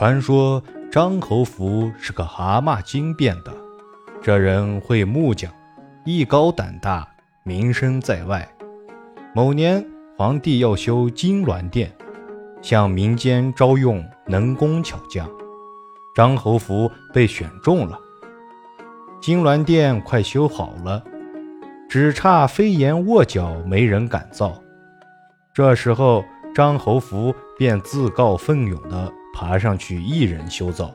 传说张侯福是个蛤蟆精变的，这人会木匠，艺高胆大，名声在外。某年，皇帝要修金銮殿，向民间招用能工巧匠，张侯福被选中了。金銮殿快修好了，只差飞檐卧角，没人敢造。这时候，张侯福便自告奋勇地爬上去一人修造。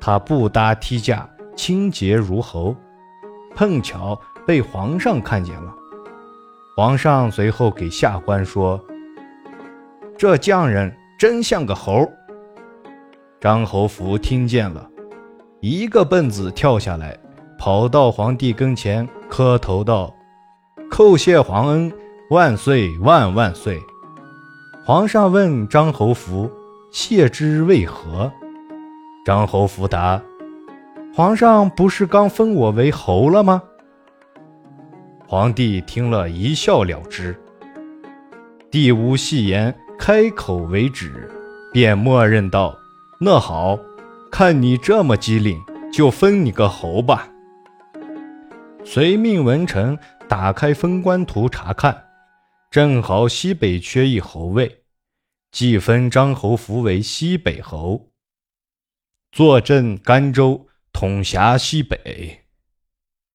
他不搭梯架，清洁如猴，碰巧被皇上看见了。皇上随后给下官说：“这匠人真像个猴。”张侯福听见了，一个蹦子跳下来，跑到皇帝跟前磕头道：“叩谢皇恩，万岁万万岁！”皇上问张侯福：“谢之为何？”张侯福答：“皇上不是刚封我为侯了吗？”皇帝听了一笑了之，帝无戏言，开口为止，便默认道：“那好，看你这么机灵，就封你个侯吧。”遂命文臣打开封官图查看，正好西北缺一侯位，即封张侯福为西北侯，坐镇甘州，统辖西北。